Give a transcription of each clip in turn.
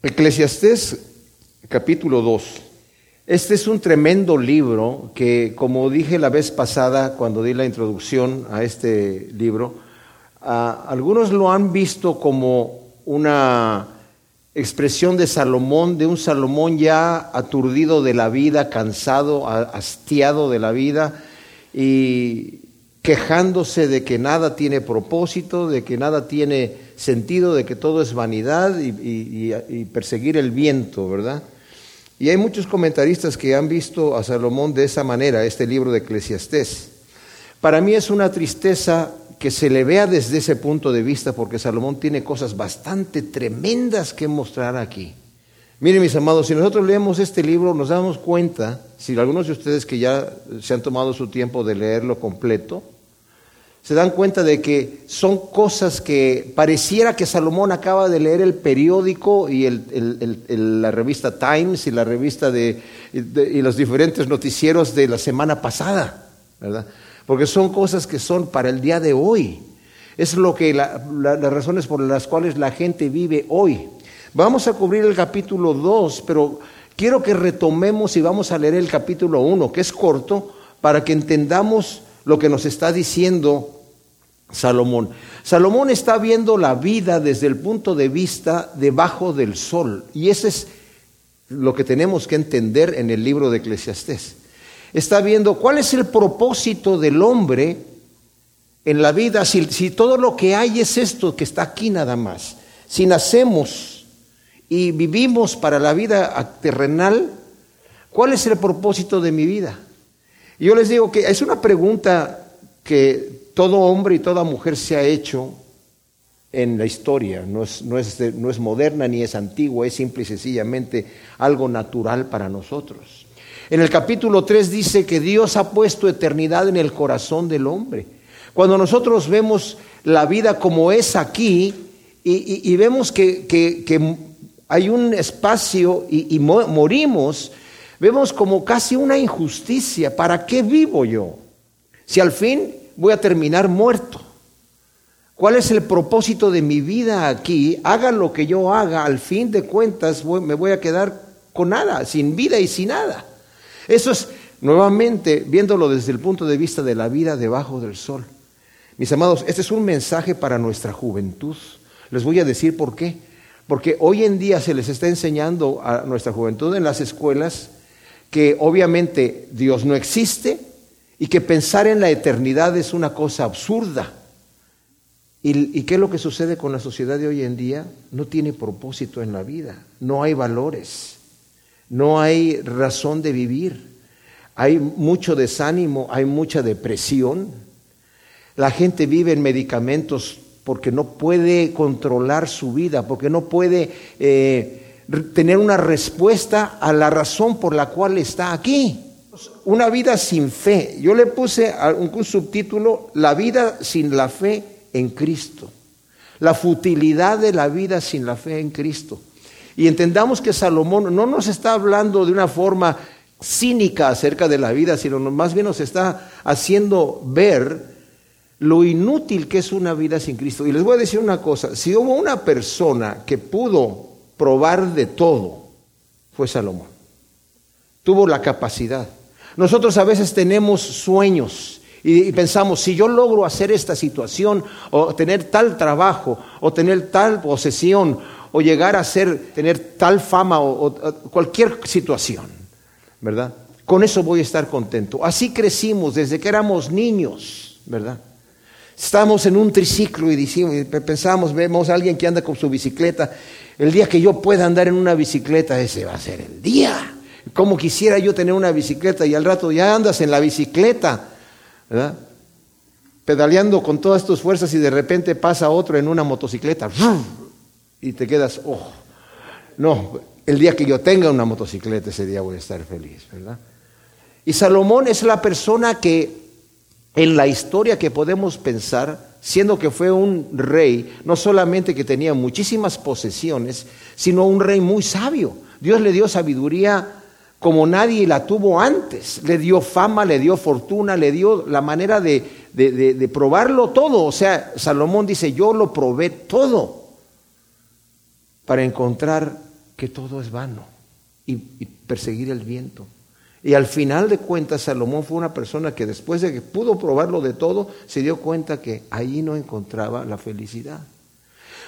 Eclesiastés capítulo 2. Este es un tremendo libro que, como dije la vez pasada cuando di la introducción a este libro, algunos lo han visto como una expresión de Salomón, de un Salomón ya aturdido de la vida, cansado, hastiado de la vida y quejándose de que nada tiene propósito, de que nada tiene sentido, de que todo es vanidad y, perseguir el viento, ¿verdad? Y hay muchos comentaristas que han visto a Salomón de esa manera, este libro de Eclesiastés. Para mí es una tristeza que se le vea desde ese punto de vista, porque Salomón tiene cosas bastante tremendas que mostrar aquí. Miren mis amados, si nosotros leemos este libro nos damos cuenta, si algunos de ustedes que ya se han tomado su tiempo de leerlo completo, se dan cuenta de que son cosas que pareciera que Salomón acaba de leer el periódico y la revista Times y la revista de, y los diferentes noticieros de la semana pasada, ¿verdad? Porque son cosas que son para el día de hoy. Es lo que las razones por las cuales la gente vive hoy. Vamos a cubrir el capítulo 2, pero quiero que retomemos y vamos a leer el capítulo 1, que es corto, para que entendamos lo que nos está diciendo Salomón. Salomón está viendo la vida desde el punto de vista debajo del sol. Y eso es lo que tenemos que entender en el libro de Eclesiastés. Está viendo cuál es el propósito del hombre en la vida, si, si todo lo que hay es esto que está aquí nada más. Si nacemos y vivimos para la vida terrenal, ¿cuál es el propósito de mi vida? Y yo les digo que es una pregunta que todo hombre y toda mujer se ha hecho en la historia, no es, no, es no es, moderna ni es antigua, es simple y sencillamente algo natural para nosotros. En el capítulo 3 dice que Dios ha puesto eternidad en el corazón del hombre. Cuando nosotros vemos la vida como es aquí y, vemos que, hay un espacio y morimos, vemos como casi una injusticia. ¿Para qué vivo yo? Si al fin voy a terminar muerto. ¿Cuál es el propósito de mi vida aquí? Haga lo que yo haga, al fin de cuentas me voy a quedar con nada, sin vida y sin nada. Eso es, nuevamente, viéndolo desde el punto de vista de la vida debajo del sol. Mis amados, este es un mensaje para nuestra juventud. Les voy a decir por qué. Porque hoy en día se les está enseñando a nuestra juventud en las escuelas que obviamente Dios no existe, y que pensar en la eternidad es una cosa absurda. ¿Y, qué es lo que sucede con la sociedad de hoy en día? No tiene propósito en la vida, no hay valores, no hay razón de vivir, hay mucho desánimo, hay mucha depresión. La gente vive en medicamentos porque no puede controlar su vida, porque no puede eh, tener una respuesta a la razón por la cual está aquí una vida sin fe. Yo le puse un subtítulo, La vida sin la fe en Cristo. La futilidad de la vida sin la fe en Cristo. Y entendamos que Salomón no nos está hablando de una forma cínica acerca de la vida, sino más bien nos está haciendo ver lo inútil que es una vida sin Cristo. Y les voy a decir una cosa, si hubo una persona que pudo probar de todo, fue Salomón. Tuvo la capacidad. Nosotros a veces tenemos sueños y, pensamos, si yo logro hacer esta situación o tener tal trabajo o tener tal posesión o llegar a ser, tener tal fama o, cualquier situación, ¿verdad? Con eso voy a estar contento. Así crecimos desde que éramos niños, ¿verdad? Estamos en un triciclo y pensamos, vemos a alguien que anda con su bicicleta. El día que yo pueda andar en una bicicleta, ese va a ser el día. Como quisiera yo tener una bicicleta y al rato ya andas en la bicicleta, ¿verdad? Pedaleando con todas tus fuerzas y de repente pasa otro en una motocicleta y te quedas, oh, no, el día que yo tenga una motocicleta ese día voy a estar feliz, ¿verdad? Y Salomón es la persona que en la historia que podemos pensar, siendo que fue un rey, no solamente que tenía muchísimas posesiones, sino un rey muy sabio. Dios le dio sabiduría como nadie la tuvo antes. Le dio fama, le dio fortuna, le dio la manera de, probarlo todo. O sea, Salomón dice, yo lo probé todo para encontrar que todo es vano y, perseguir el viento. Y al final de cuentas, Salomón fue una persona que después de que pudo probarlo de todo, se dio cuenta que ahí no encontraba la felicidad.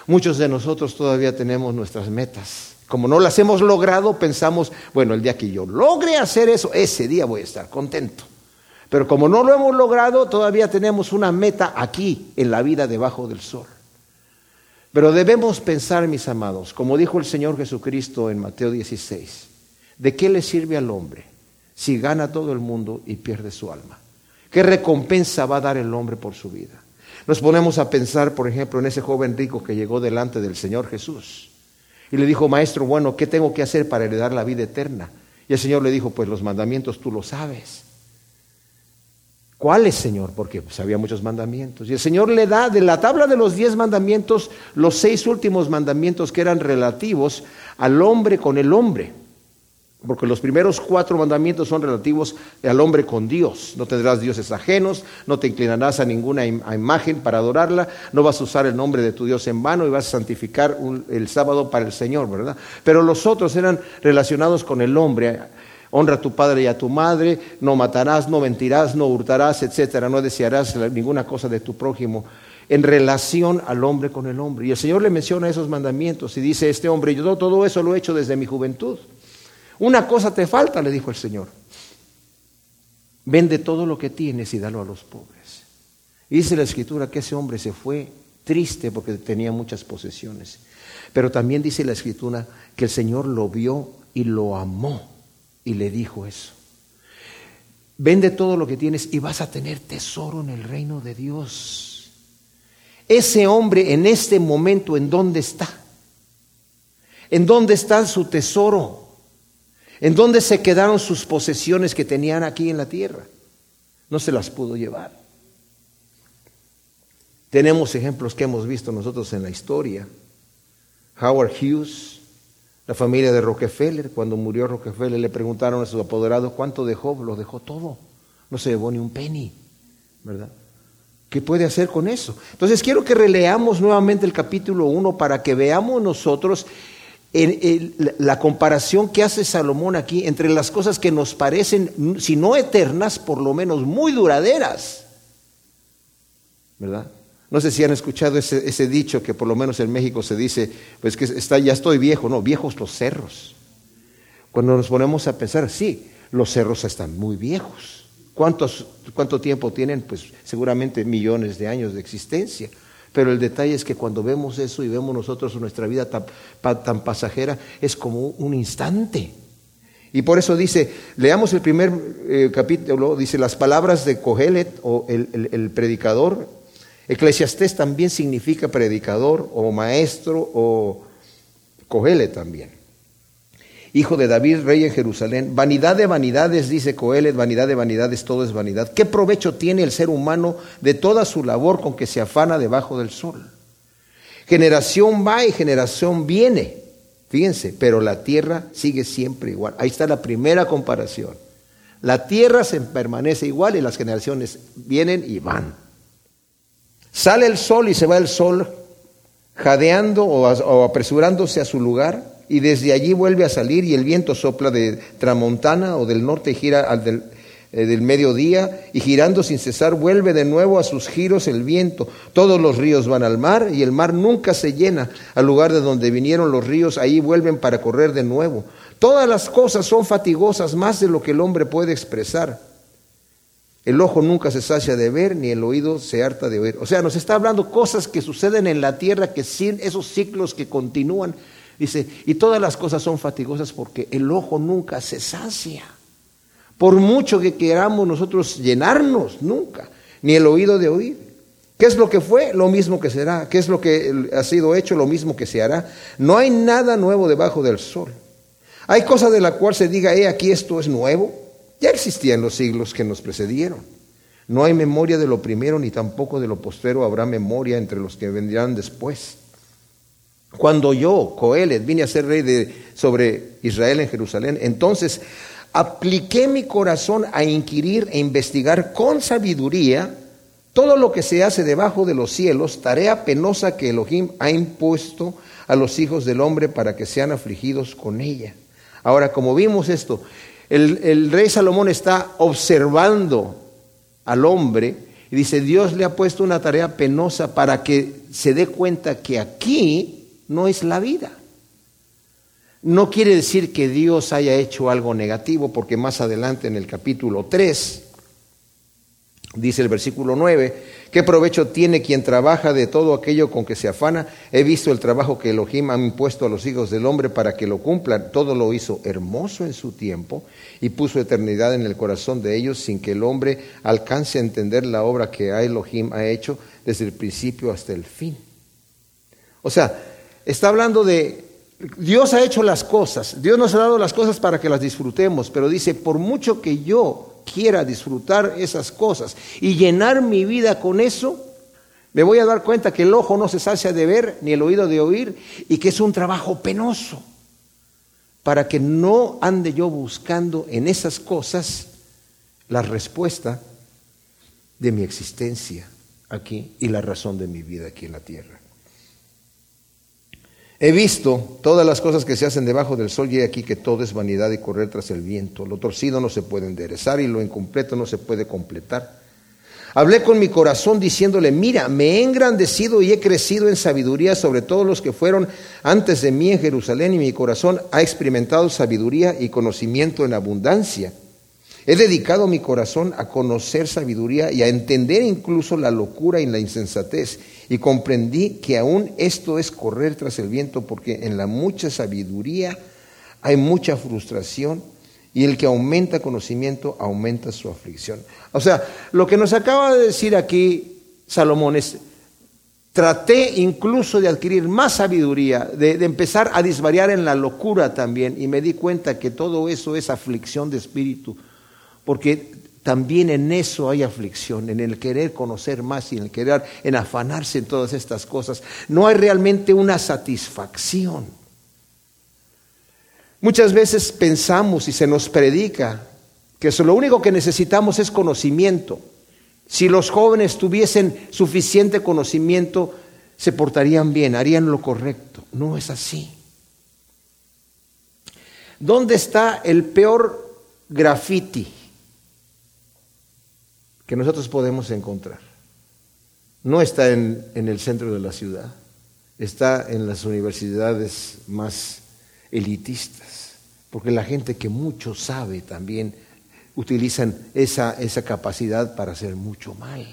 Muchos de nosotros todavía tenemos nuestras metas. Como no las hemos logrado, pensamos, bueno, el día que yo logre hacer eso, ese día voy a estar contento. Pero como no lo hemos logrado, todavía tenemos una meta aquí, en la vida debajo del sol. Pero debemos pensar, mis amados, como dijo el Señor Jesucristo en Mateo 16, ¿de qué le sirve al hombre si gana todo el mundo y pierde su alma? ¿Qué recompensa va a dar el hombre por su vida? Nos ponemos a pensar, por ejemplo, en ese joven rico que llegó delante del Señor Jesús y le dijo, Maestro, bueno, ¿qué tengo que hacer para heredar la vida eterna? Y el Señor le dijo, pues los mandamientos tú lo sabes. ¿Cuáles, Señor? Porque pues, había muchos mandamientos. Y el Señor le da de la tabla de los diez mandamientos los seis últimos mandamientos que eran relativos al hombre con el hombre. Porque los primeros cuatro mandamientos son relativos al hombre con Dios. No tendrás dioses ajenos, no te inclinarás a ninguna imagen para adorarla, no vas a usar el nombre de tu Dios en vano y vas a santificar el sábado para el Señor, ¿verdad? Pero los otros eran relacionados con el hombre Honra a tu padre y a tu madre, no matarás, no mentirás, no hurtarás, etcétera, no desearás ninguna cosa de tu prójimo en relación al hombre con el hombre. Y el Señor le menciona esos mandamientos y dice, este hombre, yo todo eso lo he hecho desde mi juventud. Una cosa te falta, le dijo el Señor. Vende todo lo que tienes y dalo a los pobres. Dice la escritura que ese hombre se fue triste porque tenía muchas posesiones. Pero también dice la escritura que el Señor lo vio y lo amó y le dijo eso. Vende todo lo que tienes y vas a tener tesoro en el reino de Dios. Ese hombre en este momento, ¿en dónde está? ¿En dónde está su tesoro? ¿En dónde se quedaron sus posesiones que tenían aquí en la tierra? No se las pudo llevar. Tenemos ejemplos que hemos visto nosotros en la historia. Howard Hughes, la familia de Rockefeller, cuando murió Rockefeller, le preguntaron a sus apoderados cuánto dejó, lo dejó todo, no se llevó ni un penny, ¿verdad? ¿Qué puede hacer con eso? Entonces quiero que releamos nuevamente el capítulo 1 para que veamos nosotros la comparación que hace Salomón aquí entre las cosas que nos parecen, si no eternas, por lo menos muy duraderas, ¿verdad? No sé si han escuchado ese, dicho que por lo menos en México se dice, pues que está, ya estoy viejo, no, viejos los cerros. Cuando nos ponemos a pensar, sí, los cerros están muy viejos. ¿Cuántos, ¿Cuánto tiempo tienen? Pues seguramente millones de años de existencia. Pero el detalle es que cuando vemos eso y vemos nosotros nuestra vida tan, pasajera, es como un instante. Y por eso dice, leamos el primer eh, capítulo, dice las palabras de Cogelet o el predicador, Eclesiastés también significa predicador o maestro o Coele también. Hijo de David, rey en Jerusalén. Vanidad de vanidades, dice Coelet, vanidad de vanidades, todo es vanidad. ¿Qué provecho tiene el ser humano de toda su labor con que se afana debajo del sol? Generación va y generación viene. Fíjense, pero la tierra sigue siempre igual. Ahí está la primera comparación. La tierra se permanece igual y las generaciones vienen y van. Sale el sol y se va el sol jadeando o, apresurándose a su lugar y desde allí vuelve a salir y el viento sopla de tramontana o del norte y gira al del, eh, del mediodía y girando sin cesar vuelve de nuevo a sus giros el viento. Todos los ríos van al mar y el mar nunca se llena. Al lugar de donde vinieron los ríos, ahí vuelven para correr de nuevo. Todas las cosas son fatigosas más de lo que el hombre puede expresar. El ojo nunca se sacia de ver, ni el oído se harta de oír. O sea, nos está hablando cosas que suceden en la tierra, que sin esos ciclos que continúan. Dice, y todas las cosas son fatigosas porque el ojo nunca se sacia. Por mucho que queramos nosotros llenarnos, nunca. Ni el oído de oír. ¿Qué es lo que fue? Lo mismo que será. ¿Qué es lo que ha sido hecho? Lo mismo que se hará. No hay nada nuevo debajo del sol. Hay cosa de la cual se diga, he aquí esto es nuevo. Ya existían los siglos que nos precedieron. No hay memoria de lo primero ni tampoco de lo postero habrá memoria entre los que vendrán después. Cuando yo, Coelet, vine a ser rey de, sobre Israel en Jerusalén, entonces apliqué mi corazón a inquirir e investigar con sabiduría todo lo que se hace debajo de los cielos, tarea penosa que Elohim ha impuesto a los hijos del hombre para que sean afligidos con ella. Ahora, como vimos esto, el, el rey Salomón está observando al hombre y dice, Dios le ha puesto una tarea penosa para que se dé cuenta que aquí no es la vida. No quiere decir que Dios haya hecho algo negativo, porque más adelante en el capítulo 3, dice el versículo 9, ¿qué provecho tiene quien trabaja de todo aquello con que se afana? He visto el trabajo que Elohim ha impuesto a los hijos del hombre para que lo cumplan. Todo lo hizo hermoso en su tiempo y puso eternidad en el corazón de ellos sin que el hombre alcance a entender la obra que Elohim ha hecho desde el principio hasta el fin. O sea, está hablando de Dios ha hecho las cosas, Dios nos ha dado las cosas para que las disfrutemos, pero dice, por mucho que yo quiera disfrutar esas cosas y llenar mi vida con eso, me voy a dar cuenta que el ojo no se sacia de ver ni el oído de oír y que es un trabajo penoso para que no ande yo buscando en esas cosas la respuesta de mi existencia aquí y la razón de mi vida aquí en la tierra. He visto todas las cosas que se hacen debajo del sol y he aquí que todo es vanidad y correr tras el viento. Lo torcido no se puede enderezar y lo incompleto no se puede completar. Hablé con mi corazón diciéndole, mira, me he engrandecido y he crecido en sabiduría sobre todos los que fueron antes de mí en Jerusalén y mi corazón ha experimentado sabiduría y conocimiento en abundancia. He dedicado mi corazón a conocer sabiduría y a entender incluso la locura y la insensatez. Y comprendí que aún esto es correr tras el viento porque en la mucha sabiduría hay mucha frustración y el que aumenta conocimiento aumenta su aflicción. O sea, lo que nos acaba de decir aquí Salomón es, traté incluso de adquirir más sabiduría, de, de empezar a disvariar en la locura también y me di cuenta que todo eso es aflicción de espíritu porque también en eso hay aflicción, en el querer conocer más y en el querer, en afanarse en todas estas cosas. No hay realmente una satisfacción. Muchas veces pensamos y se nos predica que lo único que necesitamos es conocimiento. Si los jóvenes tuviesen suficiente conocimiento, se portarían bien, harían lo correcto. No es así. ¿Dónde está el peor graffiti? Que nosotros podemos encontrar. No está en, el centro de la ciudad, está en las universidades más elitistas, porque la gente que mucho sabe también utilizan esa, esa capacidad para hacer mucho mal.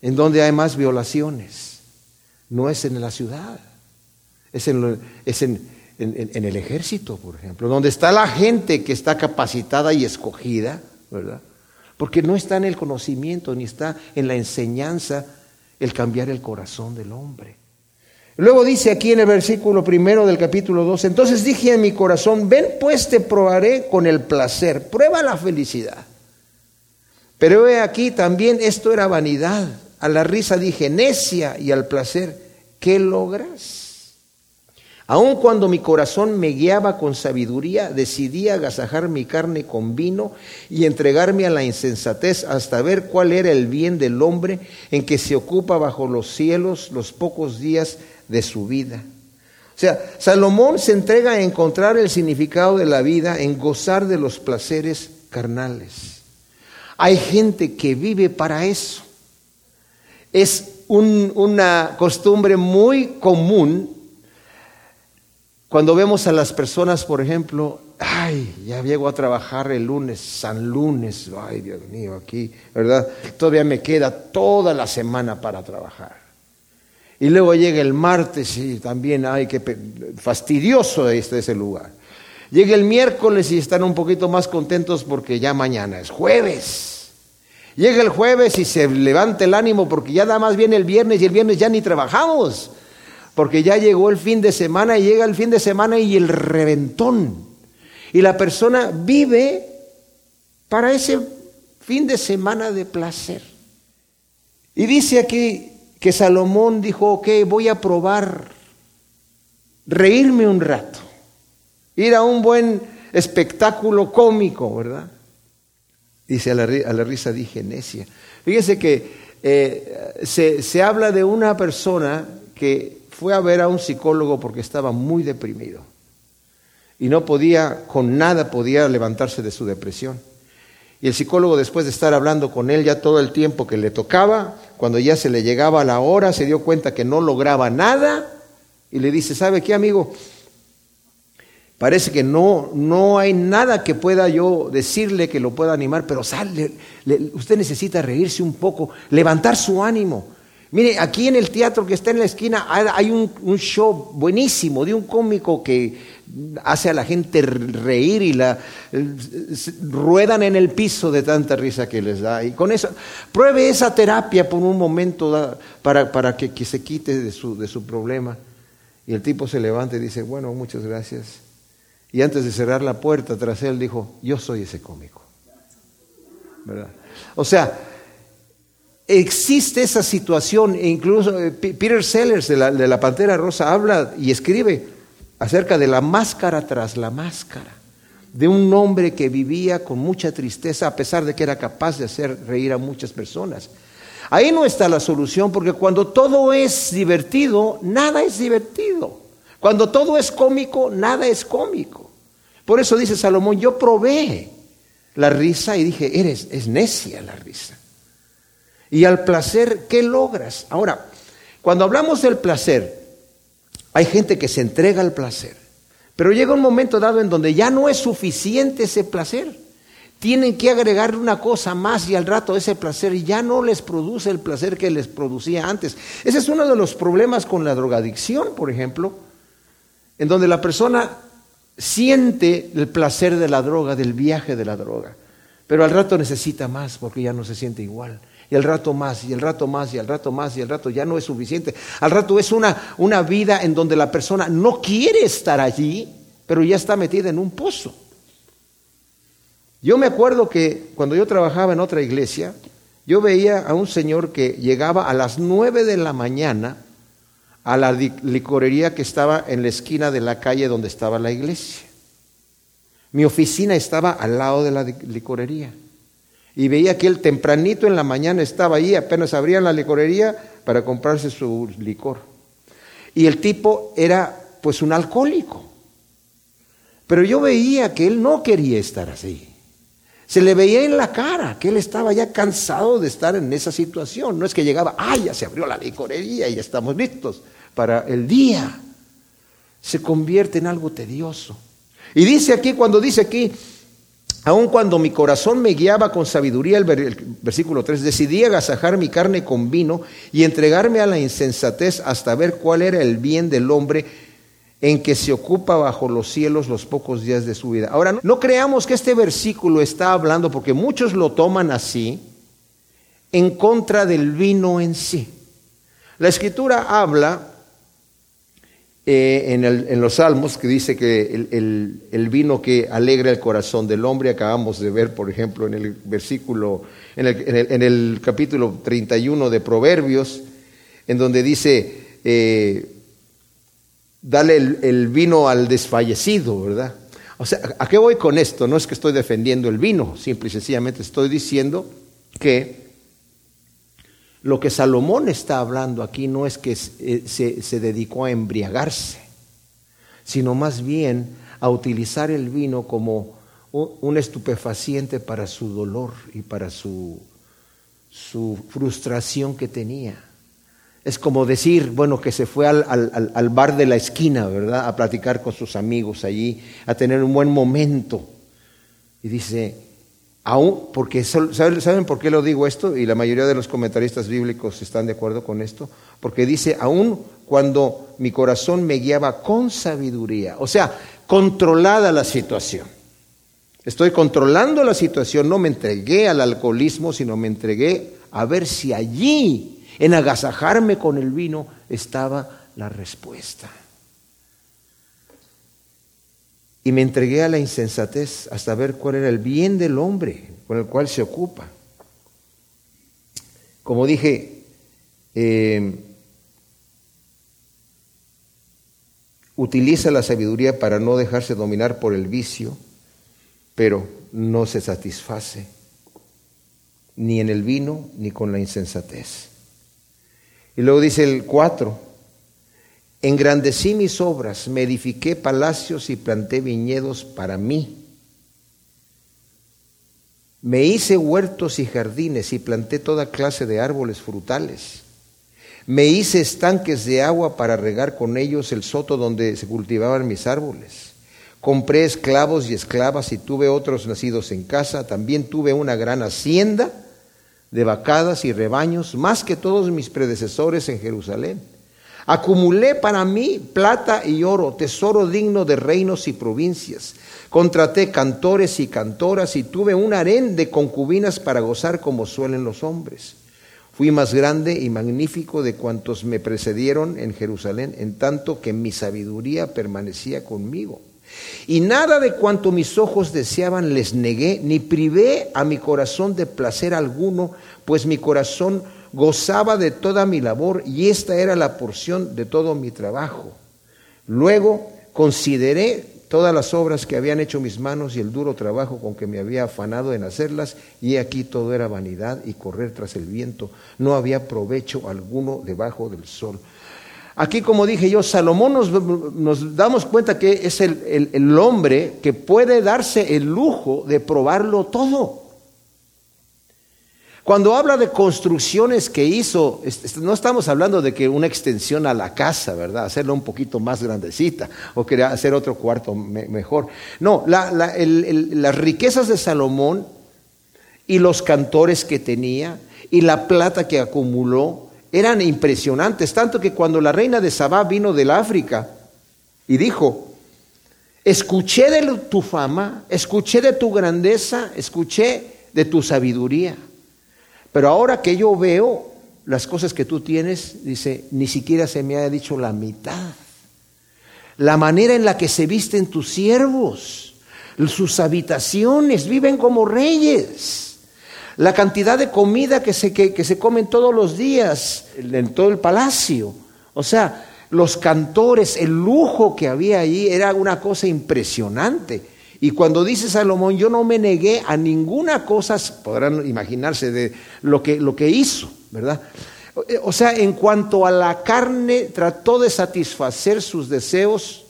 En donde hay más violaciones, no es en la ciudad, es en, es en, en el ejército, por ejemplo, donde está la gente que está capacitada y escogida, ¿verdad? Porque no está en el conocimiento ni está en la enseñanza el cambiar el corazón del hombre. Luego dice aquí en el versículo primero del capítulo 2, entonces dije en mi corazón, ven pues te probaré con el placer, prueba la felicidad. Pero he aquí también esto era vanidad. A la risa dije, necia, y al placer, ¿qué logras? Aun cuando mi corazón me guiaba con sabiduría, decidí agasajar mi carne con vino y entregarme a la insensatez hasta ver cuál era el bien del hombre en que se ocupa bajo los cielos los pocos días de su vida. O sea, Salomón se entrega a encontrar el significado de la vida, en gozar de los placeres carnales. Hay gente que vive para eso. Es una costumbre muy común cuando vemos a las personas, por ejemplo, ay, ya llego a trabajar el lunes, San Lunes, ay Dios mío, aquí, ¿verdad? Todavía me queda toda la semana para trabajar. Y luego llega el martes y también, ay, qué fastidioso este ese lugar. Llega el miércoles y están un poquito más contentos porque ya mañana es jueves. Llega el jueves y se levanta el ánimo porque ya nada más viene el viernes y el viernes ya ni trabajamos porque ya llegó el fin de semana y llega el fin de semana y el reventón. Y la persona vive para ese fin de semana de placer. Y dice aquí que Salomón dijo, ok, voy a probar reírme un rato, ir a un buen espectáculo cómico, ¿verdad? Dice, a la, a la risa dije necia. Fíjese que eh, se, se habla de una persona que fue a ver a un psicólogo porque estaba muy deprimido y no podía, con nada podía levantarse de su depresión. Y el psicólogo, después de estar hablando con él ya todo el tiempo que le tocaba, cuando ya se le llegaba la hora, se dio cuenta que no lograba nada y le dice, ¿sabe qué, amigo? Parece que no, no hay nada que pueda yo decirle que lo pueda animar, pero sale, usted necesita reírse un poco, levantar su ánimo. Mire, aquí en el teatro que está en la esquina hay un, un, show buenísimo de un cómico que hace a la gente reír y la ruedan en el piso de tanta risa que les da. Y con eso, pruebe esa terapia por un momento para, para que, que, se quite de su, de su problema. Y el tipo se levanta y dice, bueno, muchas gracias. Y antes de cerrar la puerta tras él dijo, yo soy ese cómico. ¿Verdad? O sea, existe esa situación, e incluso eh, Peter Sellers de la, de la Pantera Rosa habla y escribe acerca de la máscara tras la máscara, de un hombre que vivía con mucha tristeza a pesar de que era capaz de hacer reír a muchas personas. Ahí no está la solución, porque cuando todo es divertido, nada es divertido. Cuando todo es cómico, nada es cómico. Por eso dice Salomón, yo probé la risa y dije, eres, es necia la risa. Y al placer, ¿qué logras? Ahora, cuando hablamos del placer, hay gente que se entrega al placer, pero llega un momento dado en donde ya no es suficiente ese placer. Tienen que agregar una cosa más y al rato ese placer ya no les produce el placer que les producía antes. Ese es uno de los problemas con la drogadicción, por ejemplo en donde la persona siente el placer de la droga, del viaje de la droga, pero al rato necesita más porque ya no se siente igual. Y al rato más, y al rato más, y al rato más, y al rato ya no es suficiente. Al rato es una, una vida en donde la persona no quiere estar allí, pero ya está metida en un pozo. Yo me acuerdo que cuando yo trabajaba en otra iglesia, yo veía a un señor que llegaba a las nueve de la mañana a la licorería que estaba en la esquina de la calle donde estaba la iglesia. Mi oficina estaba al lado de la licorería. Y veía que él tempranito en la mañana estaba ahí, apenas abrían la licorería para comprarse su licor. Y el tipo era pues un alcohólico. Pero yo veía que él no quería estar así. Se le veía en la cara que él estaba ya cansado de estar en esa situación. No es que llegaba, ay, ya se abrió la licorería y ya estamos listos para el día. Se convierte en algo tedioso. Y dice aquí, cuando dice aquí, aun cuando mi corazón me guiaba con sabiduría, el, versículo 3, decidí agasajar mi carne con vino y entregarme a la insensatez hasta ver cuál era el bien del hombre en que se ocupa bajo los cielos los pocos días de su vida. Ahora, no, creamos que este versículo está hablando, porque muchos lo toman así, en contra del vino en sí. La escritura habla eh, en, los salmos que dice que el, vino que alegra el corazón del hombre, acabamos de ver, por ejemplo, en el versículo, en el, capítulo 31 de Proverbios, en donde dice, eh, dale el, vino al desfallecido, ¿verdad? O sea, ¿a qué voy con esto? No es que estoy defendiendo el vino, simple y sencillamente estoy diciendo que lo que Salomón está hablando aquí no es que se, se, dedicó a embriagarse, sino más bien a utilizar el vino como un, estupefaciente para su dolor y para su, su frustración que tenía. Es como decir, bueno, que se fue al, al, bar de la esquina, ¿verdad? A platicar con sus amigos allí, a tener un buen momento. Y dice, aún, porque ¿saben por qué lo digo esto? Y la mayoría de los comentaristas bíblicos están de acuerdo con esto. Porque dice, aún cuando mi corazón me guiaba con sabiduría, o sea, controlada la situación. Estoy controlando la situación, no me entregué al alcoholismo, sino me entregué a ver si allí en agasajarme con el vino estaba la respuesta. Y me entregué a la insensatez hasta ver cuál era el bien del hombre con el cual se ocupa. Como dije, eh, utiliza la sabiduría para no dejarse dominar por el vicio, pero no se satisface. ni en el vino, ni con la insensatez. Y luego dice el 4, engrandecí mis obras, me edifiqué palacios y planté viñedos para mí. Me hice huertos y jardines y planté toda clase de árboles frutales. Me hice estanques de agua para regar con ellos el soto donde se cultivaban mis árboles. Compré esclavos y esclavas y tuve otros nacidos en casa. También tuve una gran hacienda de vacadas y rebaños, más que todos mis predecesores en Jerusalén. Acumulé para mí plata y oro, tesoro digno de reinos y provincias. Contraté cantores y cantoras y tuve un harén de concubinas para gozar como suelen los hombres. Fui más grande y magnífico de cuantos me precedieron en Jerusalén, en tanto que mi sabiduría permanecía conmigo. Y nada de cuanto mis ojos deseaban les negué, ni privé a mi corazón de placer alguno, pues mi corazón gozaba de toda mi labor y esta era la porción de todo mi trabajo. Luego consideré todas las obras que habían hecho mis manos y el duro trabajo con que me había afanado en hacerlas, y aquí todo era vanidad y correr tras el viento. No había provecho alguno debajo del sol. Aquí, como dije yo, Salomón nos, damos cuenta que es el, hombre que puede darse el lujo de probarlo todo. Cuando habla de construcciones que hizo, no estamos hablando de que una extensión a la casa, ¿verdad? Hacerla un poquito más grandecita o quería hacer otro cuarto mejor. No, las riquezas de Salomón y los cantores que tenía y la plata que acumuló eran impresionantes, tanto que cuando la reina de Sabá vino del África y dijo, escuché de tu fama, escuché de tu grandeza, escuché de tu sabiduría, pero ahora que yo veo las cosas que tú tienes, dice, ni siquiera se me ha dicho la mitad. La manera en la que se visten tus siervos, sus habitaciones, viven como reyes la cantidad de comida que se, que, se comen todos los días en todo el palacio. O sea, los cantores, el lujo que había allí era una cosa impresionante. Y cuando dice Salomón, yo no me negué a ninguna cosa, podrán imaginarse de lo que, lo que hizo, ¿verdad? O sea, en cuanto a la carne, trató de satisfacer sus deseos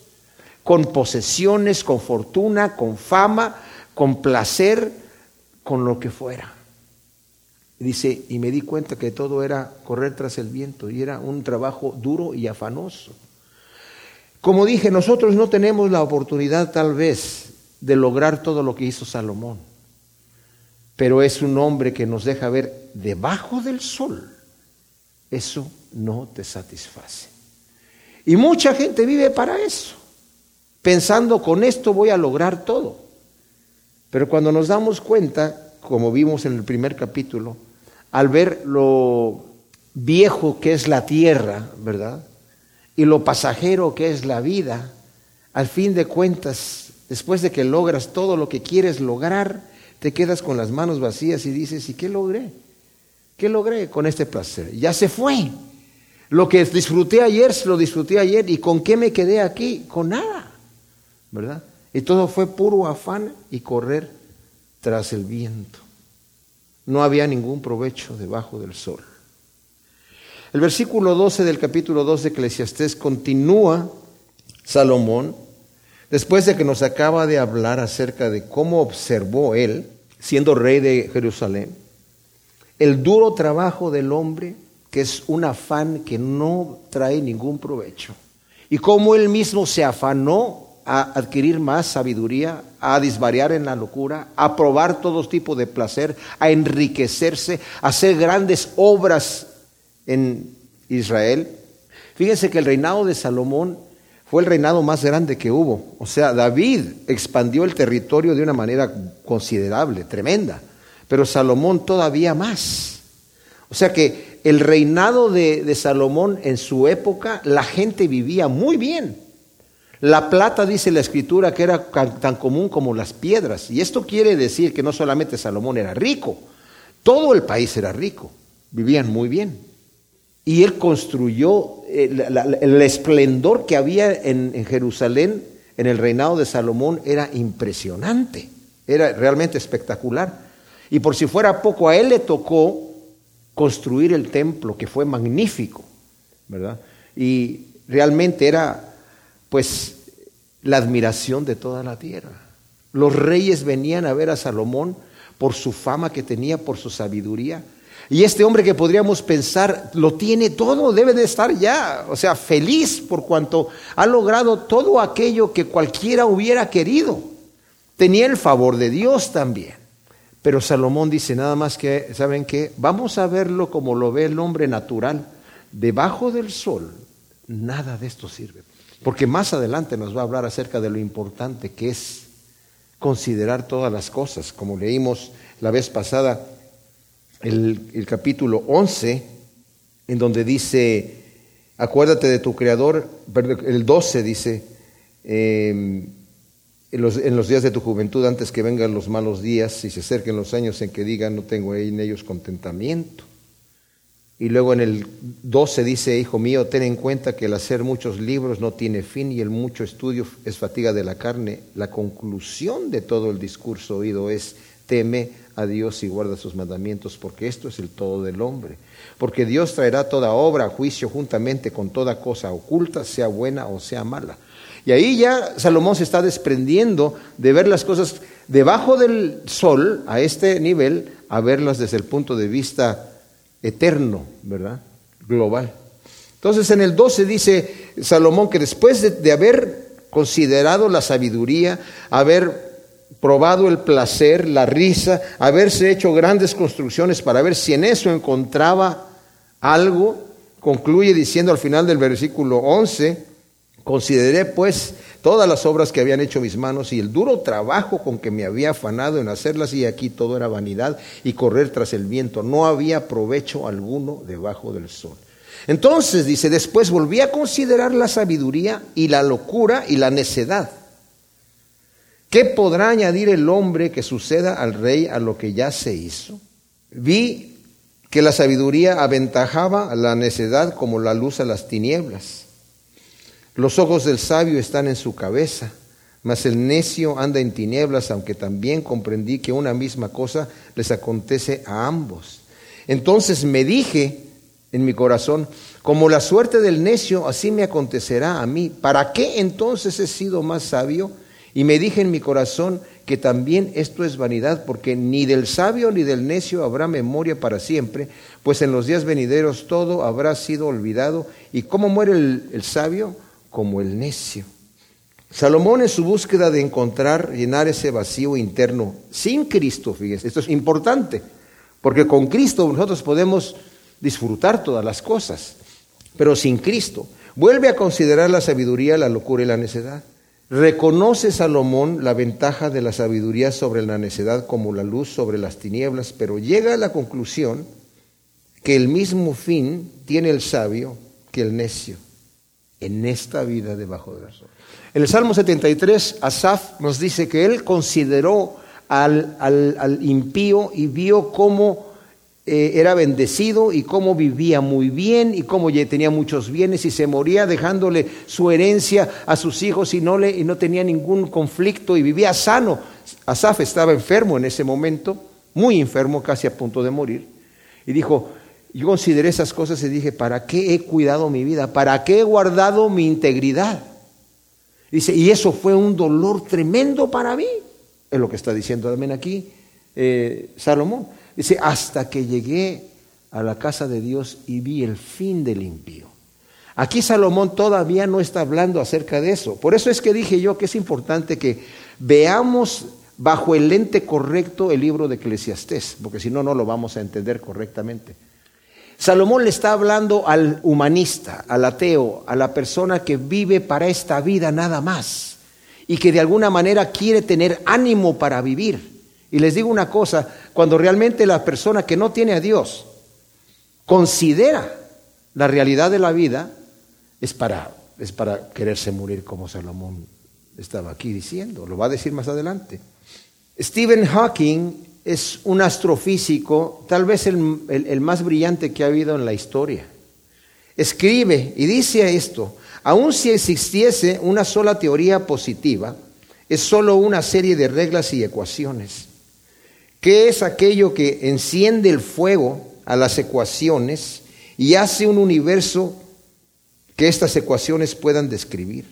con posesiones, con fortuna, con fama, con placer, con lo que fuera. Dice, y me di cuenta que todo era correr tras el viento y era un trabajo duro y afanoso. Como dije, nosotros no tenemos la oportunidad tal vez de lograr todo lo que hizo Salomón, pero es un hombre que nos deja ver debajo del sol. Eso no te satisface. Y mucha gente vive para eso, pensando con esto voy a lograr todo. Pero cuando nos damos cuenta, como vimos en el primer capítulo, al ver lo viejo que es la tierra, ¿verdad? Y lo pasajero que es la vida, al fin de cuentas, después de que logras todo lo que quieres lograr, te quedas con las manos vacías y dices, ¿y qué logré? ¿Qué logré con este placer? Ya se fue. Lo que disfruté ayer, se lo disfruté ayer. ¿Y con qué me quedé aquí? Con nada, ¿verdad? Y todo fue puro afán y correr tras el viento no había ningún provecho debajo del sol. El versículo 12 del capítulo 2 de Eclesiastés continúa Salomón, después de que nos acaba de hablar acerca de cómo observó él, siendo rey de Jerusalén, el duro trabajo del hombre, que es un afán que no trae ningún provecho, y cómo él mismo se afanó a adquirir más sabiduría, a disvariar en la locura, a probar todo tipo de placer, a enriquecerse, a hacer grandes obras en Israel. Fíjense que el reinado de Salomón fue el reinado más grande que hubo. O sea, David expandió el territorio de una manera considerable, tremenda, pero Salomón todavía más. O sea que el reinado de, de Salomón en su época, la gente vivía muy bien. La plata, dice la escritura, que era tan común como las piedras. Y esto quiere decir que no solamente Salomón era rico, todo el país era rico, vivían muy bien. Y él construyó eh, el, esplendor que había en, Jerusalén, en el reinado de Salomón, era impresionante, era realmente espectacular. Y por si fuera poco, a él le tocó construir el templo, que fue magnífico, ¿verdad? Y realmente era, pues, la admiración de toda la tierra. Los reyes venían a ver a Salomón por su fama que tenía, por su sabiduría. Y este hombre que podríamos pensar lo tiene todo, debe de estar ya, o sea, feliz por cuanto ha logrado todo aquello que cualquiera hubiera querido. Tenía el favor de Dios también. Pero Salomón dice nada más que, ¿saben qué? Vamos a verlo como lo ve el hombre natural. Debajo del sol, nada de esto sirve. Porque más adelante nos va a hablar acerca de lo importante que es considerar todas las cosas. Como leímos la vez pasada, el, capítulo 11, en donde dice, acuérdate de tu Creador, el 12 dice, em, en, los, en los, días de tu juventud, antes que vengan los malos días y se acerquen los años en que digan, no tengo en ellos contentamiento. Y luego en el 12 dice, hijo mío, ten en cuenta que el hacer muchos libros no tiene fin y el mucho estudio es fatiga de la carne. La conclusión de todo el discurso oído es, teme a Dios y guarda sus mandamientos, porque esto es el todo del hombre. Porque Dios traerá toda obra a juicio juntamente con toda cosa oculta, sea buena o sea mala. Y ahí ya Salomón se está desprendiendo de ver las cosas debajo del sol, a este nivel, a verlas desde el punto de vista eterno, ¿verdad? Global. Entonces en el 12 dice Salomón que después de, de haber considerado la sabiduría, haber probado el placer, la risa, haberse hecho grandes construcciones para ver si en eso encontraba algo, concluye diciendo al final del versículo 11, consideré pues todas las obras que habían hecho mis manos y el duro trabajo con que me había afanado en hacerlas y aquí todo era vanidad y correr tras el viento, no había provecho alguno debajo del sol. Entonces dice, después volví a considerar la sabiduría y la locura y la necedad ¿Qué podrá añadir el hombre que suceda al rey a lo que ya se hizo? Vi que la sabiduría aventajaba a la necedad como la luz a las tinieblas. Los ojos del sabio están en su cabeza, mas el necio anda en tinieblas, aunque también comprendí que una misma cosa les acontece a ambos. Entonces me dije en mi corazón, como la suerte del necio, así me acontecerá a mí. ¿Para qué entonces he sido más sabio? Y me dije en mi corazón que también esto es vanidad, porque ni del sabio ni del necio habrá memoria para siempre, pues en los días venideros todo habrá sido olvidado. ¿Y cómo muere el, sabio? Como el necio. Salomón en su búsqueda de encontrar, llenar ese vacío interno sin Cristo, fíjese, esto es importante, porque con Cristo nosotros podemos disfrutar todas las cosas, pero sin Cristo. Vuelve a considerar la sabiduría, la locura y la necedad. Reconoce Salomón la ventaja de la sabiduría sobre la necedad como la luz sobre las tinieblas, pero llega a la conclusión que el mismo fin tiene el sabio que el necio en esta vida debajo del sol. En el Salmo 73, Asaf nos dice que él consideró al, al, al impío y vio cómo eh, era bendecido y cómo vivía muy bien y cómo tenía muchos bienes y se moría dejándole su herencia a sus hijos y no, le, y no tenía ningún conflicto y vivía sano. Asaf estaba enfermo en ese momento, muy enfermo, casi a punto de morir. Y dijo, yo consideré esas cosas y dije, ¿para qué he cuidado mi vida? ¿Para qué he guardado mi integridad? Dice, y eso fue un dolor tremendo para mí. Es lo que está diciendo también aquí eh, Salomón. Dice, hasta que llegué a la casa de Dios y vi el fin del impío. Aquí Salomón todavía no está hablando acerca de eso. Por eso es que dije yo que es importante que veamos bajo el lente correcto el libro de Eclesiastés, porque si no, no lo vamos a entender correctamente. Salomón le está hablando al humanista, al ateo, a la persona que vive para esta vida nada más y que de alguna manera quiere tener ánimo para vivir. Y les digo una cosa, cuando realmente la persona que no tiene a Dios considera la realidad de la vida, es para, es para quererse morir como Salomón estaba aquí diciendo, lo va a decir más adelante. Stephen Hawking es un astrofísico, tal vez el, el más brillante que ha habido en la historia. Escribe y dice esto, aun si existiese una sola teoría positiva, es solo una serie de reglas y ecuaciones ¿Qué es aquello que enciende el fuego a las ecuaciones y hace un universo que estas ecuaciones puedan describir?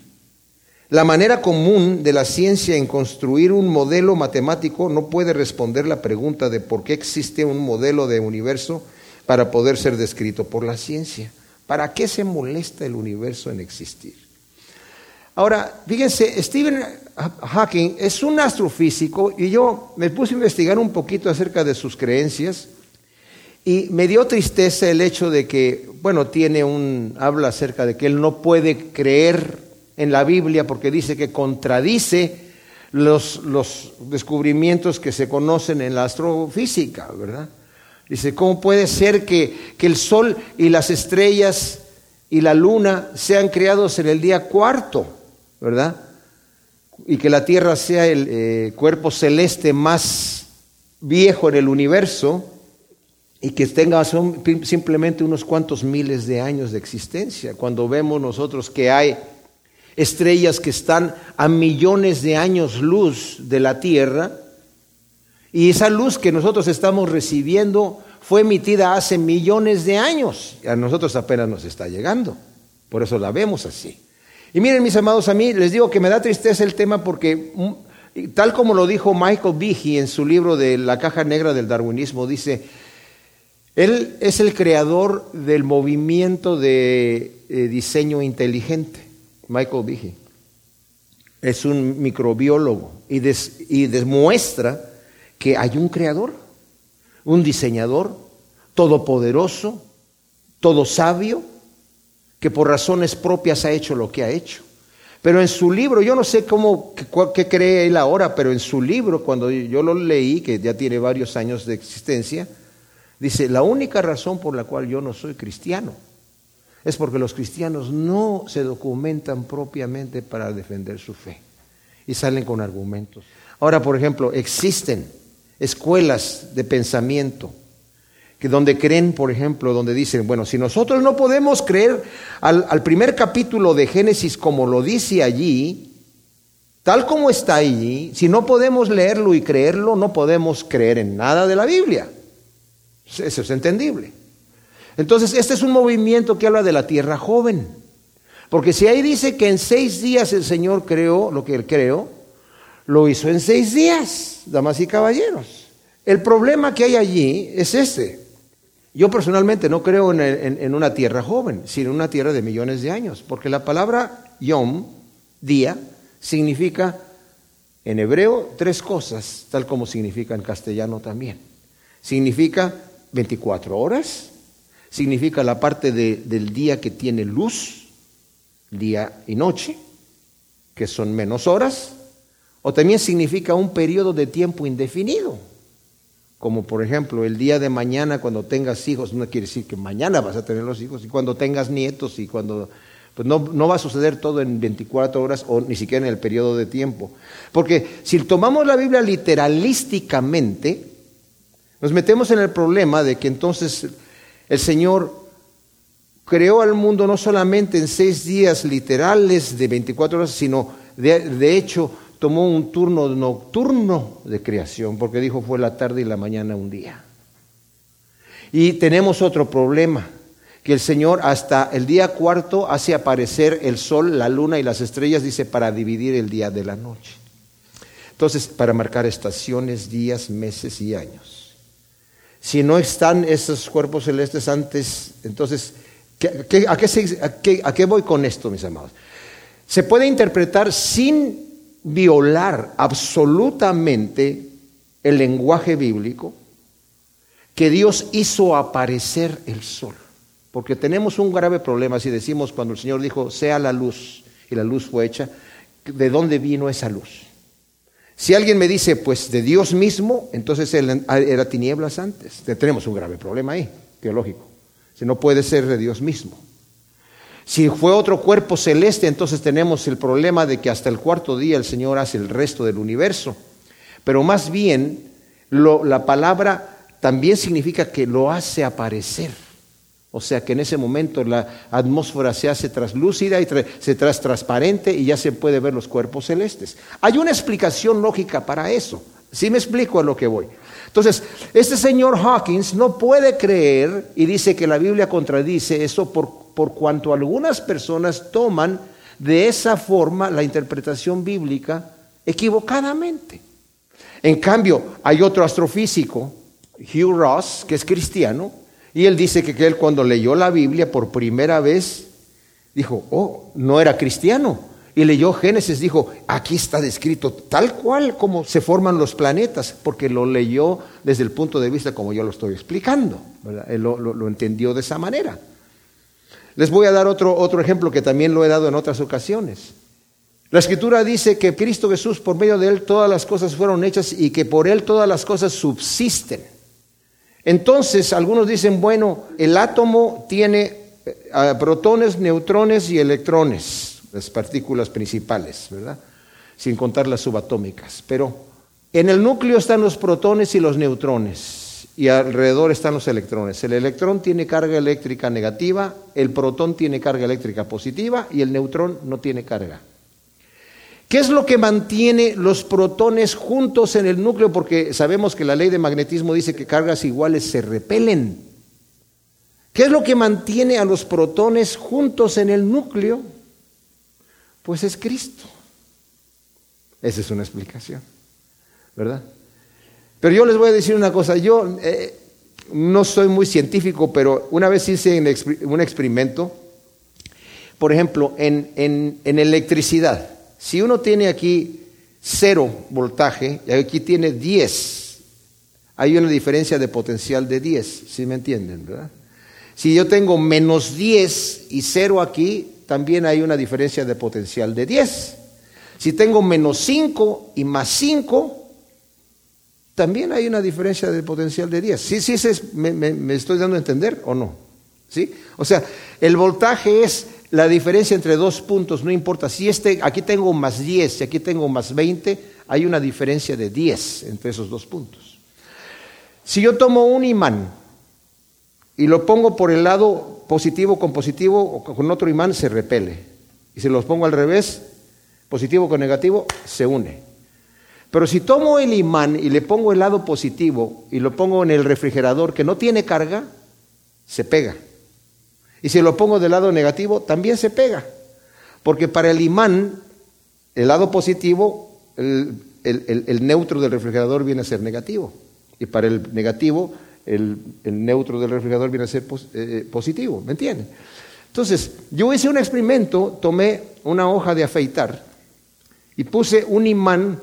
La manera común de la ciencia en construir un modelo matemático no puede responder la pregunta de por qué existe un modelo de universo para poder ser descrito por la ciencia. ¿Para qué se molesta el universo en existir? Ahora, fíjense, Stephen Hawking es un astrofísico y yo me puse a investigar un poquito acerca de sus creencias y me dio tristeza el hecho de que, bueno, tiene un, habla acerca de que él no puede creer en la Biblia porque dice que contradice los, descubrimientos que se conocen en la astrofísica, ¿verdad? Dice, ¿cómo puede ser que, que el sol y las estrellas y la luna sean creados en el día cuarto, ¿verdad? Y que la Tierra sea el eh, cuerpo celeste más viejo en el universo y que tenga simplemente unos cuantos miles de años de existencia. Cuando vemos nosotros que hay estrellas que están a millones de años luz de la Tierra, y esa luz que nosotros estamos recibiendo fue emitida hace millones de años. A nosotros apenas nos está llegando. Por eso la vemos así. Y miren, mis amados, a mí les digo que me da tristeza el tema porque, mm, tal como lo dijo Michael Behe en su libro de La caja negra del darwinismo, dice, él es el creador del movimiento de eh, diseño inteligente, Michael Behe. Es un microbiólogo y, y demuestra que hay un creador, un diseñador todopoderoso, todo sabio, que por razones propias ha hecho lo que ha hecho. Pero en su libro, yo no sé cómo, qué, cree él ahora, pero en su libro, cuando yo lo leí, que ya tiene varios años de existencia, dice, la única razón por la cual yo no soy cristiano es porque los cristianos no se documentan propiamente para defender su fe y salen con argumentos. Ahora, por ejemplo, existen escuelas de pensamiento, que donde creen, por ejemplo, donde dicen, bueno, si nosotros no podemos creer al, al, primer capítulo de Génesis como lo dice allí, tal como está allí, si no podemos leerlo y creerlo, no podemos creer en nada de la Biblia. Eso es entendible. Entonces, este es un movimiento que habla de la tierra joven. Porque si ahí dice que en seis días el Señor creó lo que él creó, lo hizo en seis días, damas y caballeros. El problema que hay allí es este. Yo personalmente no creo en, una tierra joven, sino en una tierra de millones de años, porque la palabra yom, día, significa en hebreo tres cosas, tal como significa en castellano también. Significa 24 horas, significa la parte del día que tiene luz, día y noche, que son menos horas, o también significa un periodo de tiempo indefinido. Como por ejemplo, el día de mañana cuando tengas hijos, no quiere decir que mañana vas a tener los hijos, y cuando tengas nietos y cuando... Pues no, no va a suceder todo en 24 horas o ni siquiera en el periodo de tiempo. Porque si tomamos la Biblia literalísticamente, nos metemos en el problema de que entonces el Señor creó al mundo no solamente en seis días literales de 24 horas, sino de, de hecho tomó un turno nocturno de creación, porque dijo fue la tarde y la mañana un día. Y tenemos otro problema, que el Señor hasta el día cuarto hace aparecer el sol, la luna y las estrellas, dice, para dividir el día de la noche. Entonces, para marcar estaciones, días, meses y años. Si no están esos cuerpos celestes antes, entonces, a, qué ¿a qué voy con esto, mis amados? Se puede interpretar sin violar absolutamente el lenguaje bíblico que Dios hizo aparecer el sol. Porque tenemos un grave problema si decimos cuando el Señor dijo, sea la luz, y la luz fue hecha, ¿de dónde vino esa luz? Si alguien me dice, pues de Dios mismo, entonces era tinieblas antes. Tenemos un grave problema ahí, teológico. Si no puede ser de Dios mismo. Si fue otro cuerpo celeste, entonces tenemos el problema de que hasta el cuarto día el Señor hace el resto del universo. Pero más bien, la palabra también significa que lo hace aparecer. O sea que en ese momento la atmósfera se hace traslúcida y se trae transparente y ya se puede ver los cuerpos celestes. Hay una explicación lógica para eso. ¿Sí me explico a lo que voy? Entonces, este señor Hawkins no puede creer y dice que la Biblia contradice eso por, por cuanto algunas personas toman de esa forma la interpretación bíblica equivocadamente. En cambio, hay otro astrofísico, Hugh Ross, que es cristiano, y él dice que, él cuando leyó la Biblia por primera vez, dijo, oh, no era cristiano, y leyó Génesis, dijo, aquí está descrito tal cual como se forman los planetas, porque lo leyó desde el punto de vista como yo lo estoy explicando, Él lo, entendió de esa manera. Les voy a dar otro, otro ejemplo que también lo he dado en otras ocasiones. La escritura dice que Cristo Jesús, por medio de Él, todas las cosas fueron hechas y que por Él todas las cosas subsisten. Entonces, algunos dicen, bueno, el átomo tiene eh, protones, neutrones y electrones las partículas principales, ¿verdad? Sin contar las subatómicas. Pero en el núcleo están los protones y los neutrones y alrededor están los electrones. El electrón tiene carga eléctrica negativa, el protón tiene carga eléctrica positiva y el neutrón no tiene carga. ¿Qué es lo que mantiene los protones juntos en el núcleo? Porque sabemos que la ley de magnetismo dice que cargas iguales se repelen. ¿Qué es lo que mantiene a los protones juntos en el núcleo? Pues es Cristo. Esa es una explicación, ¿verdad? Pero yo les voy a decir una cosa, yo eh, no soy muy científico, pero una vez hice un experimento, por ejemplo, en, en electricidad. Si uno tiene aquí cero voltaje y aquí tiene 10, hay una diferencia de potencial de 10, si me entienden, ¿verdad? Si yo tengo menos 10 y cero aquí, también hay una diferencia de potencial de 10. Si tengo menos 5 y más 5, también hay una diferencia de potencial de 10. ¿Sí, sí, me, estoy dando a entender o no? ¿Sí? O sea, el voltaje es la diferencia entre dos puntos, no importa. Si este, aquí tengo más 10, si aquí tengo más 20, hay una diferencia de 10 entre esos dos puntos. Si yo tomo un imán y lo pongo por el lado positivo con positivo o con otro imán se repele. Y si los pongo al revés, positivo con negativo, se une. Pero si tomo el imán y le pongo el lado positivo y lo pongo en el refrigerador que no tiene carga, se pega. Y si lo pongo del lado negativo, también se pega. Porque para el imán, el lado positivo, el, el neutro del refrigerador viene a ser negativo. Y para el negativo, el, neutro del refrigerador viene a ser eh, eh, positivo, ¿me entienden? Entonces, yo hice un experimento, tomé una hoja de afeitar y puse un imán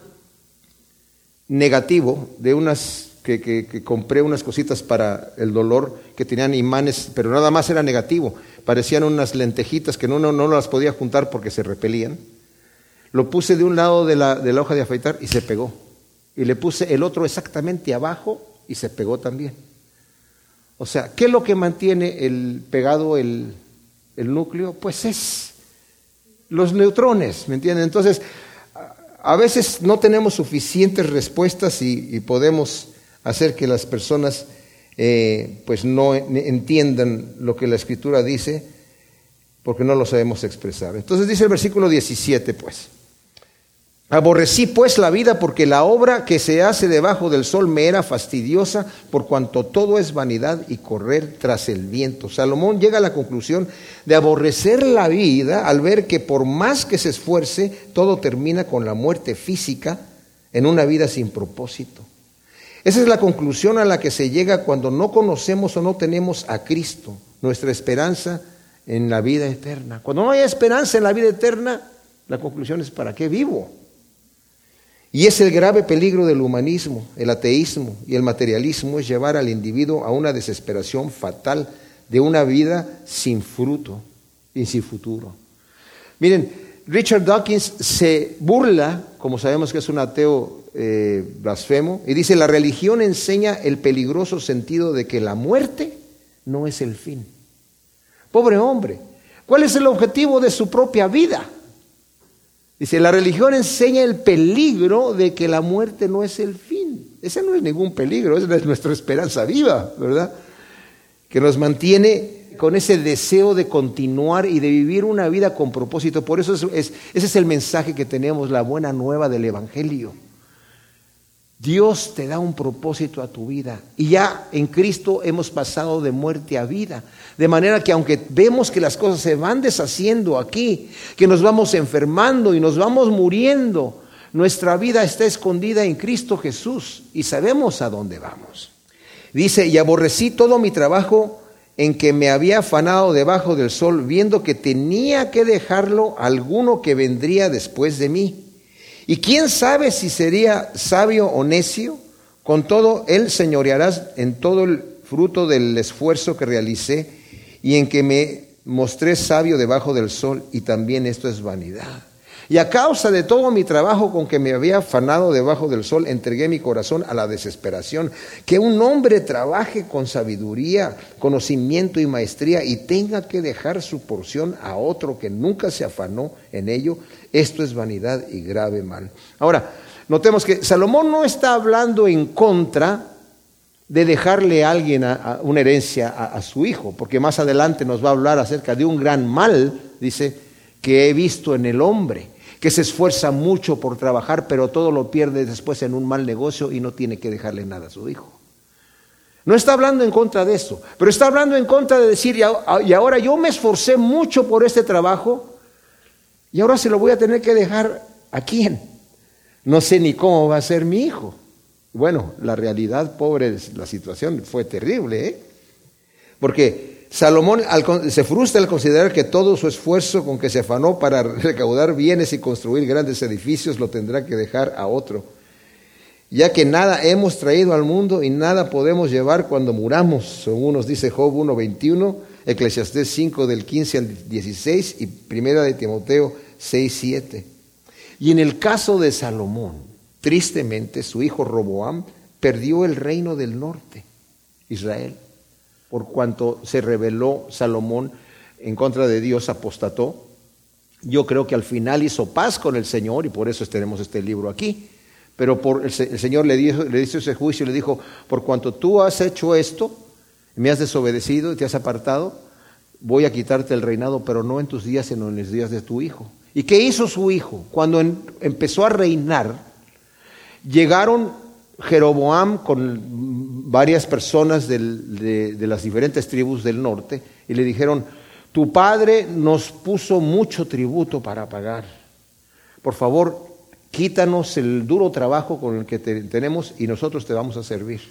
negativo de unas que, compré unas cositas para el dolor que tenían imanes, pero nada más era negativo. Parecían unas lentejitas que no, no, no las podía juntar porque se repelían. Lo puse de un lado de la, de la hoja de afeitar y se pegó. Y le puse el otro exactamente abajo y se pegó también. O sea, ¿qué es lo que mantiene el pegado el, núcleo? Pues es los neutrones, ¿me entienden? Entonces, a veces no tenemos suficientes respuestas y, podemos hacer que las personas eh, pues no entiendan lo que la escritura dice porque no lo sabemos expresar. Entonces dice el versículo 17, pues. Aborrecí pues la vida porque la obra que se hace debajo del sol me era fastidiosa por cuanto todo es vanidad y correr tras el viento. Salomón llega a la conclusión de aborrecer la vida al ver que por más que se esfuerce, todo termina con la muerte física en una vida sin propósito. Esa es la conclusión a la que se llega cuando no conocemos o no tenemos a Cristo, nuestra esperanza en la vida eterna. Cuando no hay esperanza en la vida eterna, la conclusión es ¿para qué vivo? Y es el grave peligro del humanismo, el ateísmo y el materialismo es llevar al individuo a una desesperación fatal de una vida sin fruto y sin futuro. Miren, Richard Dawkins se burla, como sabemos que es un ateo eh, blasfemo, y dice, la religión enseña el peligroso sentido de que la muerte no es el fin. Pobre hombre, ¿cuál es el objetivo de su propia vida? Dice, la religión enseña el peligro de que la muerte no es el fin. Ese no es ningún peligro, esa es nuestra esperanza viva, ¿verdad? Que nos mantiene con ese deseo de continuar y de vivir una vida con propósito. Por eso es, ese es el mensaje que tenemos, la buena nueva del Evangelio. Dios te da un propósito a tu vida y ya en Cristo hemos pasado de muerte a vida. De manera que aunque vemos que las cosas se van deshaciendo aquí, que nos vamos enfermando y nos vamos muriendo, nuestra vida está escondida en Cristo Jesús y sabemos a dónde vamos. Dice, y aborrecí todo mi trabajo en que me había afanado debajo del sol, viendo que tenía que dejarlo alguno que vendría después de mí y quién sabe si sería sabio o necio, con todo él señorearás en todo el fruto del esfuerzo que realicé y en que me mostré sabio debajo del sol, y también esto es vanidad. Y a causa de todo mi trabajo con que me había afanado debajo del sol, entregué mi corazón a la desesperación. Que un hombre trabaje con sabiduría, conocimiento y maestría y tenga que dejar su porción a otro que nunca se afanó en ello, esto es vanidad y grave mal. Ahora, notemos que Salomón no está hablando en contra de dejarle a alguien una herencia a su hijo, porque más adelante nos va a hablar acerca de un gran mal, dice, que he visto en el hombre que se esfuerza mucho por trabajar, pero todo lo pierde después en un mal negocio y no tiene que dejarle nada a su hijo. No está hablando en contra de eso, pero está hablando en contra de decir, y ahora yo me esforcé mucho por este trabajo, y ahora se lo voy a tener que dejar a quién. No sé ni cómo va a ser mi hijo. Bueno, la realidad, pobre, la situación fue terrible, ¿eh? Porque Salomón se frustra al considerar que todo su esfuerzo con que se afanó para recaudar bienes y construir grandes edificios lo tendrá que dejar a otro, ya que nada hemos traído al mundo y nada podemos llevar cuando muramos, según nos dice Job 1.21, Eclesiastés 5 del 15 al 16 y Primera de Timoteo 6.7. Y en el caso de Salomón, tristemente su hijo Roboam perdió el reino del norte, Israel por cuanto se rebeló Salomón en contra de Dios, apostató. Yo creo que al final hizo paz con el Señor y por eso tenemos este libro aquí. Pero por, el, Señor le, dijo, le hizo ese juicio y le dijo, por cuanto tú has hecho esto, me has desobedecido y te has apartado, voy a quitarte el reinado, pero no en tus días, sino en los días de tu hijo. ¿Y qué hizo su hijo? Cuando empezó a reinar, llegaron Jeroboam con varias personas de, las diferentes tribus del norte y le dijeron, tu padre nos puso mucho tributo para pagar. Por favor, quítanos el duro trabajo con el que tenemos y nosotros te vamos a servir.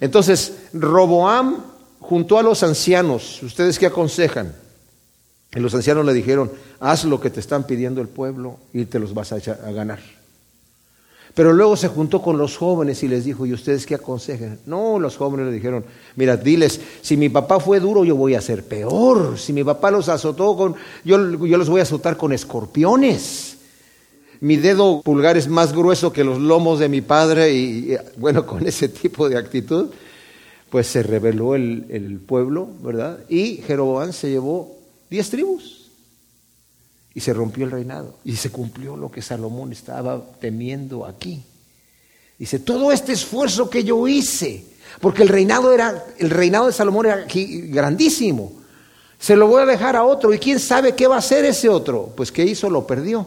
Entonces, Roboam juntó a los ancianos, ¿ustedes qué aconsejan? Y los ancianos le dijeron, haz lo que te están pidiendo el pueblo y te los vas a, a ganar. Pero luego se juntó con los jóvenes y les dijo, ¿y ustedes qué aconsejan? No, los jóvenes le dijeron, mira, diles, si mi papá fue duro, yo voy a ser peor. Si mi papá los azotó con, yo los voy a azotar con escorpiones. Mi dedo pulgar es más grueso que los lomos de mi padre y, bueno, con ese tipo de actitud, pues se rebeló el, el pueblo, ¿verdad? Y Jeroboam se llevó diez tribus y se rompió el reinado. Y se cumplió lo que Salomón estaba temiendo aquí. Dice, todo este esfuerzo que yo hice, porque el reinado era, el reinado de Salomón era grandísimo. Se lo voy a dejar a otro y quién sabe qué va a hacer ese otro. Pues qué hizo, lo perdió.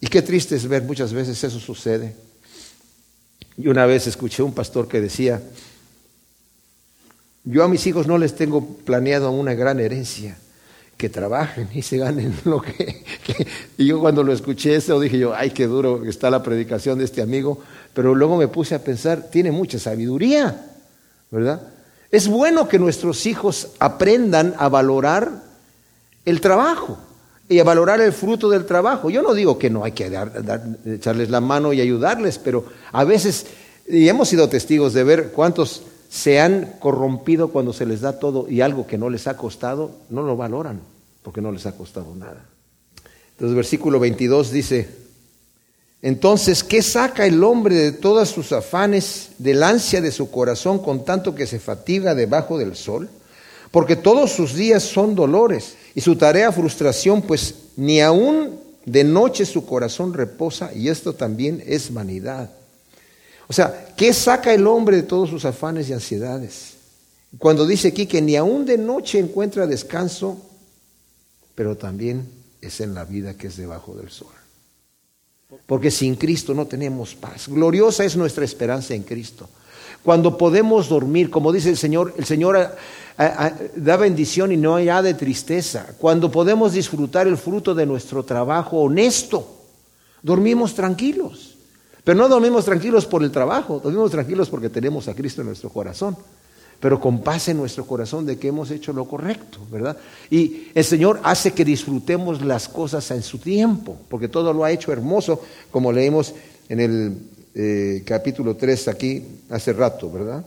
Y qué triste es ver muchas veces eso sucede. Y una vez escuché un pastor que decía, yo a mis hijos no les tengo planeado una gran herencia que trabajen y se ganen lo que, Y yo cuando lo escuché eso dije yo, ay, qué duro está la predicación de este amigo, pero luego me puse a pensar, tiene mucha sabiduría, ¿verdad? Es bueno que nuestros hijos aprendan a valorar el trabajo y a valorar el fruto del trabajo. Yo no digo que no hay que echarles la mano y ayudarles, pero a veces, y hemos sido testigos de ver cuántos se han corrompido cuando se les da todo y algo que no les ha costado, no lo valoran porque no les ha costado nada. Entonces, versículo 22 dice, entonces, ¿qué saca el hombre de todas sus afanes, del ansia de su corazón, con tanto que se fatiga debajo del sol? Porque todos sus días son dolores y su tarea frustración, pues ni aún de noche su corazón reposa y esto también es vanidad. O sea, ¿qué saca el hombre de todos sus afanes y ansiedades? Cuando dice aquí que ni aún de noche encuentra descanso, pero también es en la vida que es debajo del sol. porque sin Cristo no tenemos paz. Gloriosa es nuestra esperanza en Cristo. Cuando podemos dormir, como dice el Señor, el Señor da bendición y no hay de tristeza. Cuando podemos disfrutar el fruto de nuestro trabajo honesto, dormimos tranquilos. Pero no dormimos tranquilos por el trabajo, dormimos tranquilos porque tenemos a Cristo en nuestro corazón. Pero con paz en nuestro corazón de que hemos hecho lo correcto, ¿verdad? Y el Señor hace que disfrutemos las cosas en su tiempo, porque todo lo ha hecho hermoso, como leímos en el eh, capítulo 3 aquí hace rato, ¿verdad?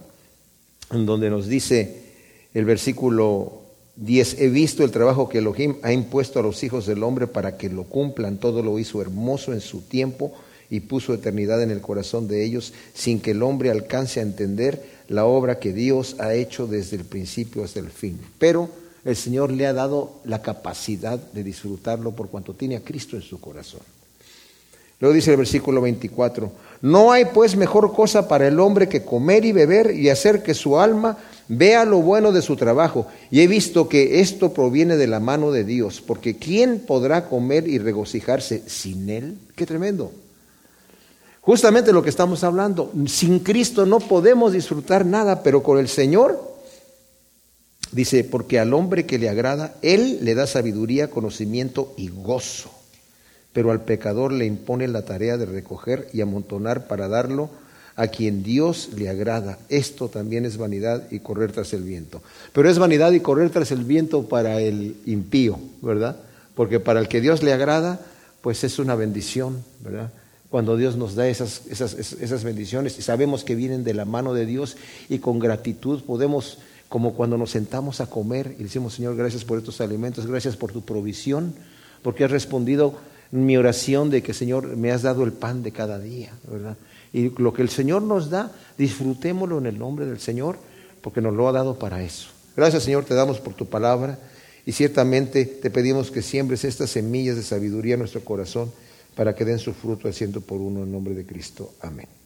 En donde nos dice el versículo 10, he visto el trabajo que Elohim ha impuesto a los hijos del hombre para que lo cumplan, todo lo hizo hermoso en su tiempo y puso eternidad en el corazón de ellos, sin que el hombre alcance a entender la obra que Dios ha hecho desde el principio hasta el fin. Pero el Señor le ha dado la capacidad de disfrutarlo por cuanto tiene a Cristo en su corazón. Luego dice el versículo 24, no hay pues mejor cosa para el hombre que comer y beber y hacer que su alma vea lo bueno de su trabajo. Y he visto que esto proviene de la mano de Dios, porque ¿quién podrá comer y regocijarse sin Él? Qué tremendo. Justamente lo que estamos hablando, sin Cristo no podemos disfrutar nada, pero con el Señor, dice, porque al hombre que le agrada, Él le da sabiduría, conocimiento y gozo pero al pecador le impone la tarea de recoger y amontonar para darlo a quien Dios le agrada. Esto también es vanidad y correr tras el viento. Pero es vanidad y correr tras el viento para el impío, ¿verdad? Porque para el que Dios le agrada, pues es una bendición, ¿verdad? Cuando Dios nos da esas, esas, esas bendiciones y sabemos que vienen de la mano de Dios y con gratitud podemos, como cuando nos sentamos a comer y decimos, Señor, gracias por estos alimentos, gracias por tu provisión, porque has respondido mi oración de que, Señor, me has dado el pan de cada día, ¿verdad? Y lo que el Señor nos da, disfrutémoslo en el nombre del Señor, porque nos lo ha dado para eso. Gracias, Señor, te damos por tu palabra y ciertamente te pedimos que siembres estas semillas de sabiduría en nuestro corazón para que den su fruto al ciento por uno en nombre de Cristo. Amén.